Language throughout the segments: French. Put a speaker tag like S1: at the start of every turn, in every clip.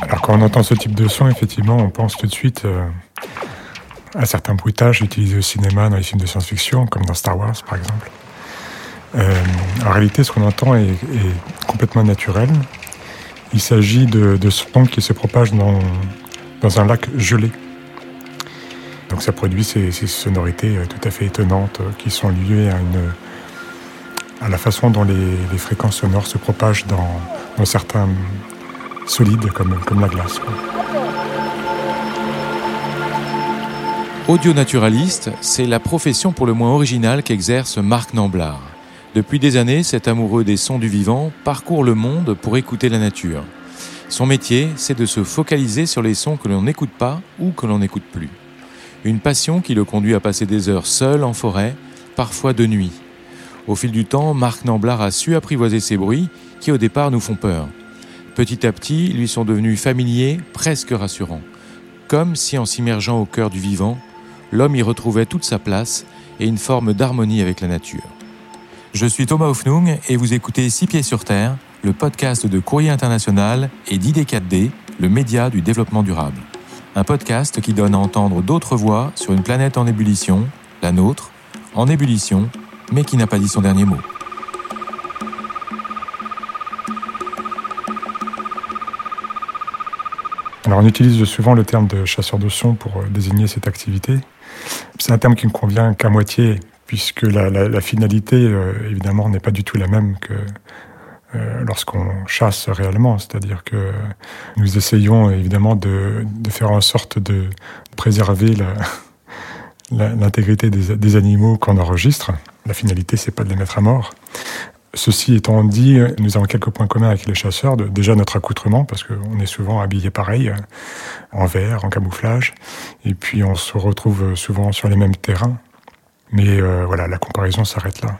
S1: Alors quand on entend ce type de son, effectivement, on pense tout de suite euh, à certains bruitages utilisés au cinéma dans les films de science-fiction, comme dans Star Wars par exemple. Euh, en réalité, ce qu'on entend est, complètement naturel. Il s'agit de, de sons qui se propagent dans, dans un lac gelé. Donc ça produit ces, sonorités euh, tout à fait étonnantes qui sont liées à, une, à la façon dont les, fréquences sonores se propagent dans, certains solides comme, comme la glace.
S2: Audio-naturaliste, c'est la profession pour le moins originale qu'exerce Marc Namblard. Depuis des années, cet amoureux des sons du vivant parcourt le monde pour écouter la nature. Son métier, c'est de se focaliser sur les sons que l'on n'écoute pas ou que l'on n'écoute plus. Une passion qui le conduit à passer des heures seul en forêt, parfois de nuit. Au fil du temps, Marc Namblard a su apprivoiser ces bruits qui au départ nous font peur. Petit à petit, lui sont devenus familiers, presque rassurants. Comme si en s'immergeant au cœur du vivant, l'homme y retrouvait toute sa place et une forme d'harmonie avec la nature. Je suis Thomas Hoffnung et vous écoutez Six Pieds sur Terre, le podcast de Courrier International et d'ID4D, le média du développement durable. Un podcast qui donne à entendre d'autres voix sur une planète en ébullition, la nôtre, en ébullition, mais qui n'a pas dit son dernier mot.
S1: Alors on utilise souvent le terme de chasseur de son pour euh, désigner cette activité. C'est un terme qui ne convient qu'à moitié, puisque la, finalité, euh, évidemment, n'est pas du tout la même que euh, lorsqu'on chasse réellement. C'est-à-dire que nous essayons évidemment de, faire en sorte de préserver l'intégrité des, animaux qu'on enregistre. La finalité, c'est pas de les mettre à mort. Ceci étant dit, nous avons quelques points communs avec les chasseurs. déjà notre accoutrement, parce qu'on est souvent habillés pareil, en vert, en camouflage. Et puis on se retrouve souvent sur les mêmes terrains. Mais euh, voilà, la comparaison s'arrête là.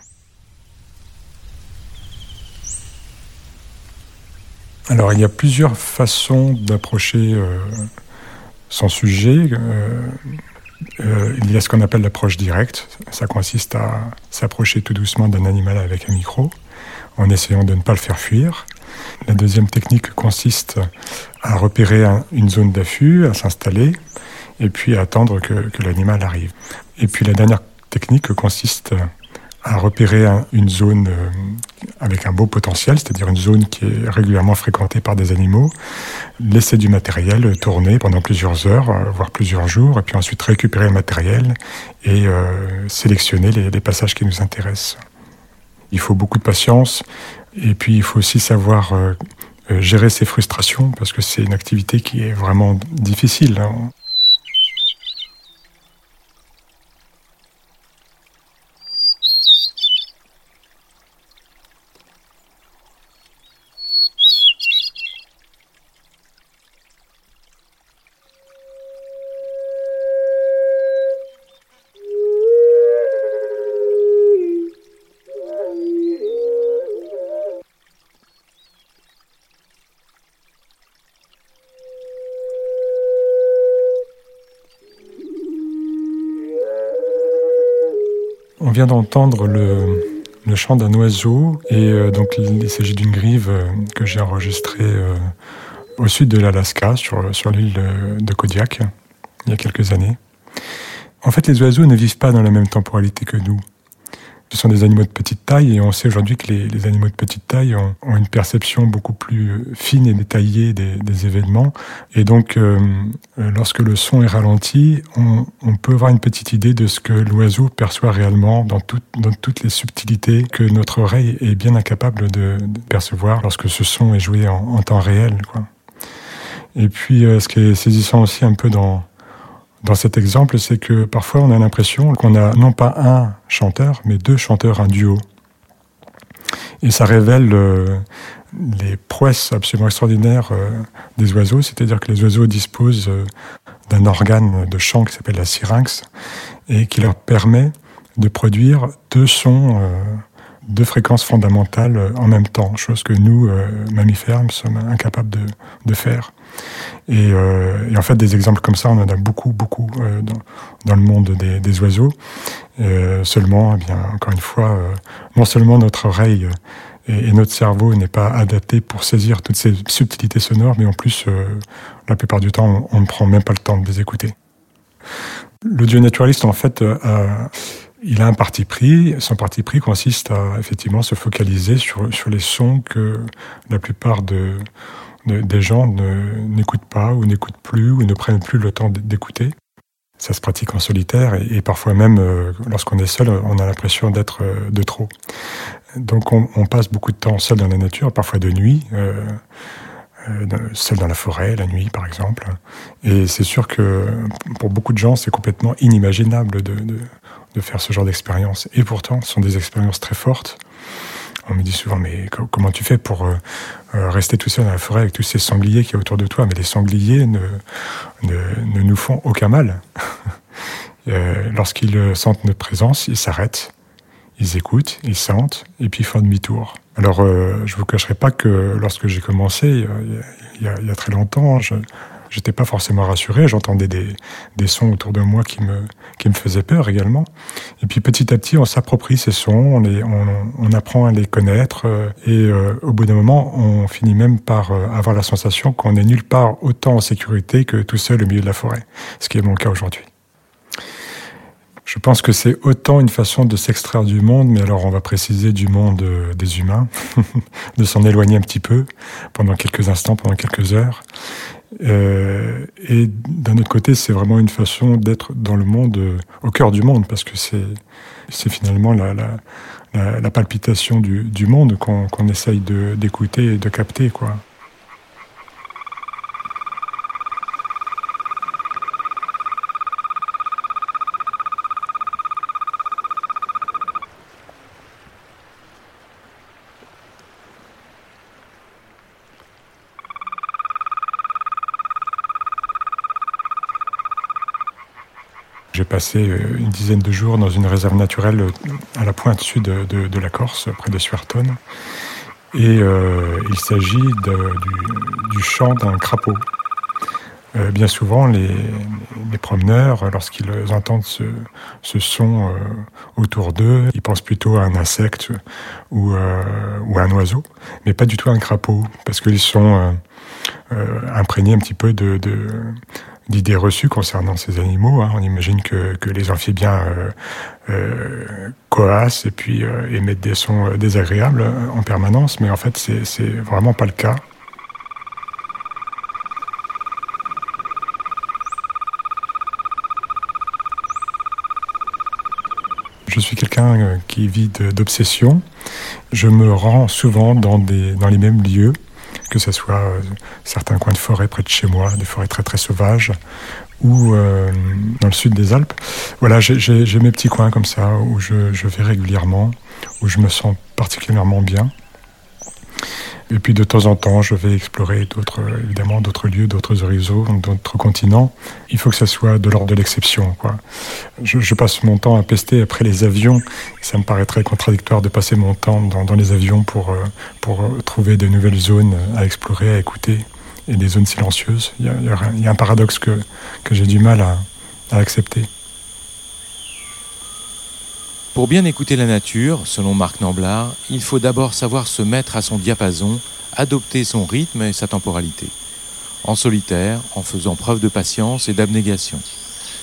S1: Alors il y a plusieurs façons d'approcher euh, son sujet. Euh, euh, il y a ce qu'on appelle l'approche directe. Ça consiste à s'approcher tout doucement d'un animal avec un micro, en essayant de ne pas le faire fuir. La deuxième technique consiste à repérer une zone d'affût, à s'installer, et puis à attendre que, que l'animal arrive. Et puis la dernière technique consiste à repérer une zone euh, avec un beau potentiel, c'est-à-dire une zone qui est régulièrement fréquentée par des animaux, laisser du matériel tourner pendant plusieurs heures, euh, voire plusieurs jours, et puis ensuite récupérer le matériel et euh, sélectionner les, les, passages qui nous intéressent. Il faut beaucoup de patience, et puis il faut aussi savoir gérer ses frustrations, parce que c'est une activité qui est vraiment difficile. Vient d'entendre le, chant d'un oiseau et euh, donc il, s'agit d'une grive euh, que j'ai enregistrée euh, au sud de l'Alaska, sur, sur l'île de Kodiak, il y a quelques années. En fait, les oiseaux ne vivent pas dans la même temporalité que nous. Ce sont des animaux de petite taille et on sait aujourd'hui que les, animaux de petite taille ont, une perception beaucoup plus euh, fine et détaillée des, événements. Et donc, euh, euh, lorsque le son est ralenti, on, peut avoir une petite idée de ce que l'oiseau perçoit réellement dans, dans, toutes les subtilités que notre oreille est bien incapable de, percevoir lorsque ce son est joué en, temps réel. Quoi. Et puis, ce qui est saisissant aussi un peu dans, dans cet exemple, c'est que parfois on a l'impression qu'on a non pas un chanteur, mais deux chanteurs, un duo. Et ça révèle euh, les prouesses absolument extraordinaires euh, des oiseaux, c'est-à-dire que les oiseaux disposent euh, d'un organe de chant qui s'appelle la syrinx et qui leur permet de produire deux sons deux fréquences fondamentales en même temps, chose que nous, mammifères, nous sommes incapables de, de faire. Et, et, en fait, des exemples comme ça, on en a beaucoup, beaucoup dans, dans, le monde des, des oiseaux. seulement, eh bien, encore une fois, non seulement notre oreille et, notre cerveau n'est pas adapté pour saisir toutes ces subtilités sonores, mais en plus, euh, la plupart du temps, on, ne prend même pas le temps de les écouter. L'audio naturaliste, en fait, euh, il a un parti pris. Son parti pris consiste à effectivement se focaliser sur, sur les sons que la plupart de, des gens n'écoutent pas ou n'écoutent plus ou ne prennent plus le temps d'écouter. Ça se pratique en solitaire et, parfois même euh, lorsqu'on est seul, on a l'impression d'être de trop. Donc on, passe beaucoup de temps seul dans la nature, parfois de nuit, euh, euh, seul dans la forêt, la nuit par exemple. Et c'est sûr que pour beaucoup de gens, c'est complètement inimaginable de, faire ce genre d'expérience. Et pourtant, ce sont des expériences très fortes. On me dit souvent, mais comment tu fais pour euh, rester tout seul dans la forêt avec tous ces sangliers qui y autour de toi? Mais les sangliers ne, ne nous font aucun mal. Lorsqu'ils sentent notre présence, ils s'arrêtent ils écoutent, ils sentent, et puis ils font demi-tour. Alors, euh, je vous cacherai pas que lorsque j'ai commencé, il y, a, y, a, très longtemps, je n'étais pas forcément rassuré. J'entendais des, des, sons autour de moi qui me, qui me faisaient peur également. Et puis petit à petit, on s'approprie ces sons, on, on, apprend à les connaître, euh, et euh, au bout d'un moment, on finit même par euh, avoir la sensation qu'on est nulle part autant en sécurité que tout seul au milieu de la forêt, ce qui est mon cas aujourd'hui. Je pense que c'est autant une façon de s'extraire du monde, mais alors on va préciser du monde des humains, de s'en éloigner un petit peu pendant quelques instants, pendant quelques heures. Euh, et d'un autre côté, c'est vraiment une façon d'être dans le monde, euh, au cœur du monde, parce que c'est finalement la, la, la, palpitation du, du monde qu'on essaye d'écouter et de capter, quoi. J'ai passé euh, une dizaine de jours dans une réserve naturelle euh, à la pointe sud de, la Corse, près de Suerton. Et euh, il s'agit du, chant d'un crapaud. bien souvent, les, promeneurs, lorsqu'ils entendent ce, son autour d'eux, ils pensent plutôt à un insecte ou, à un oiseau, mais pas du tout à un crapaud, parce qu'ils sont imprégnés un petit peu de, d'idées reçues concernant ces animaux. Hein. On imagine que, que les amphibiens euh, euh, coassent et puis euh, émettent des sons désagréables en permanence, mais en fait, c'est vraiment pas le cas. Je suis quelqu'un qui vit d'obsession. Je me rends souvent dans, des, dans les mêmes lieux que ce soit euh, certains coins de forêt près de chez moi, des forêts très très sauvages, ou euh, dans le sud des Alpes. Voilà, j'ai mes petits coins comme ça où je, je vais régulièrement, où je me sens particulièrement bien. Et puis de temps en temps, je vais explorer d'autres, évidemment, d'autres lieux, d'autres horizons, d'autres continents. Il faut que ça soit de l'ordre de l'exception, quoi. Je, je, passe mon temps à pester après les avions. Ça me paraît très contradictoire de passer mon temps dans, dans les avions pour, euh, pour trouver de nouvelles zones à explorer, à écouter, et des zones silencieuses. Il y a, il y a un paradoxe que, que j'ai du mal à, à accepter.
S2: Pour bien écouter la nature, selon Marc Namblard, il faut d'abord savoir se mettre à son diapason, adopter son rythme et sa temporalité. En solitaire, en faisant preuve de patience et d'abnégation.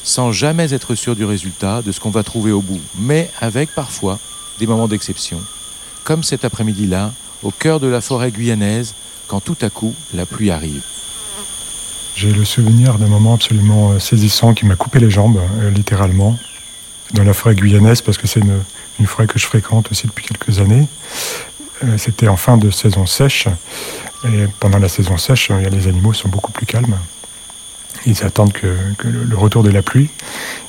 S2: Sans jamais être sûr du résultat, de ce qu'on va trouver au bout, mais avec parfois des moments d'exception. Comme cet après-midi-là, au cœur de la forêt guyanaise, quand tout à coup la pluie arrive.
S1: J'ai le souvenir d'un moment absolument euh, saisissant qui m'a coupé les jambes, euh, littéralement dans la forêt guyanaise parce que c'est une, forêt que je fréquente aussi depuis quelques années. Euh, c'était en fin de saison sèche. Et pendant la saison sèche, les animaux sont beaucoup plus calmes. Ils attendent que, le retour de la pluie.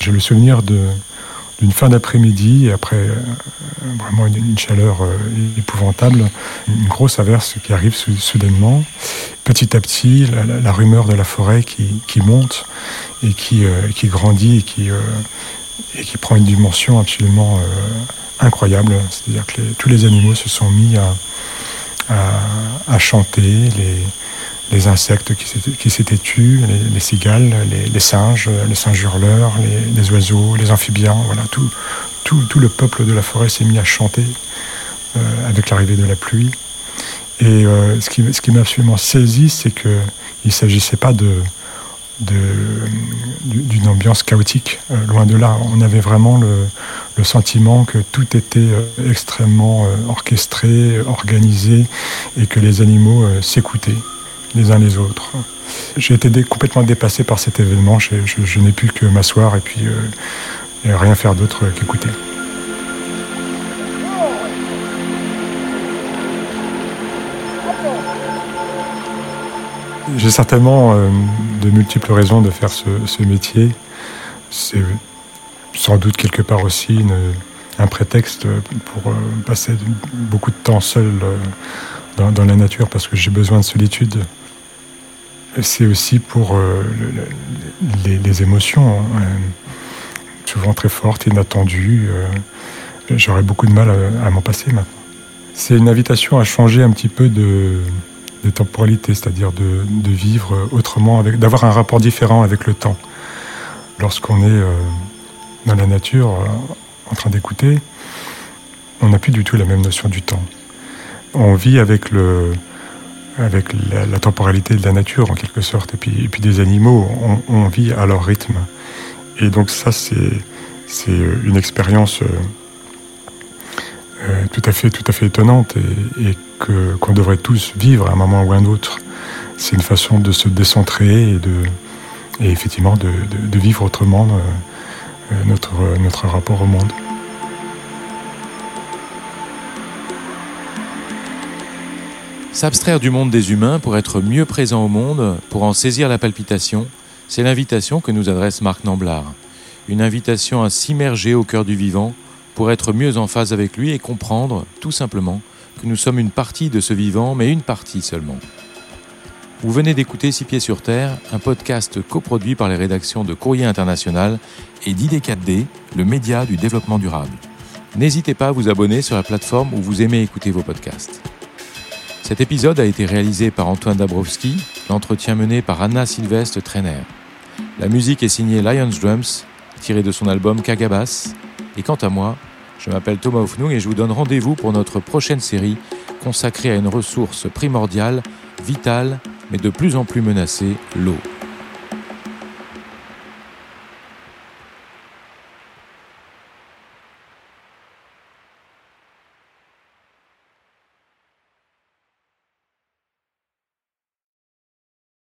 S1: J'ai le souvenir d'une fin d'après-midi, après euh, vraiment une, chaleur euh, épouvantable, une grosse averse qui arrive soudainement. Petit à petit, la, rumeur de la forêt qui, qui monte et qui, qui grandit et qui et qui prend une dimension absolument incroyable. C'est-à-dire que tous les animaux se sont mis à, chanter, les, les insectes qui s'étaient tus, les, cigales, les, singes, les singes hurleurs, les, oiseaux, les amphibiens, voilà, tout, tout, tout, le peuple de la forêt s'est mis à chanter euh, avec l'arrivée de la pluie. Et euh, ce qui, ce qui m'a absolument saisi, c'est qu'il ne s'agissait pas de, d'une ambiance chaotique. Euh, loin de là, on avait vraiment le, sentiment que tout était extrêmement orchestré, organisé, et que les animaux s'écoutaient les uns les autres. J'ai été complètement dépassé par cet événement. Je, n'ai pu que m'asseoir et puis euh, rien faire d'autre qu'écouter. J'ai certainement euh, de multiples raisons de faire ce, métier. C'est sans doute quelque part aussi un prétexte pour euh, passer beaucoup de temps seul dans, la nature parce que j'ai besoin de solitude. C'est aussi pour euh, les, émotions, hein, souvent très fortes, inattendues. Euh, j'aurais beaucoup de mal à, m'en passer maintenant. C'est une invitation à changer un petit peu de, temporalité, c'est-à-dire de, vivre autrement, d'avoir un rapport différent avec le temps. Lorsqu'on est euh, dans la nature, en train d'écouter, on n'a plus du tout la même notion du temps on vit avec, le, avec la, temporalité de la nature en quelque sorte, et puis, des animaux, on, vit à leur rythme. Et donc ça, c'est, c'est une expérience euh, euh, tout, à fait, tout étonnante et, que, qu'on devrait tous vivre à un moment ou à un autre. C'est une façon de se décentrer et, effectivement de, vivre autrement euh, notre, notre rapport au monde.
S2: S'abstraire du monde des humains pour être mieux présent au monde, pour en saisir la palpitation, c'est l'invitation que nous adresse Marc Namblard. Une invitation à s'immerger au cœur du vivant pour être mieux en phase avec lui et comprendre, tout simplement, que nous sommes une partie de ce vivant, mais une partie seulement. Vous venez d'écouter Six Pieds sur Terre, un podcast coproduit par les rédactions de Courrier International et d'ID4D, le média du développement durable. N'hésitez pas à vous abonner sur la plateforme où vous aimez écouter vos podcasts. Cet épisode a été réalisé par Antoine Dabrowski, l'entretien mené par Anna Sylvestre Trainer. La musique est signée Lions Drums, tirée de son album Kagabas. Et quant à moi, je m'appelle Thomas Houfnoung et je vous donne rendez-vous pour notre prochaine série consacrée à une ressource primordiale, vitale, mais de plus en plus menacée, l'eau.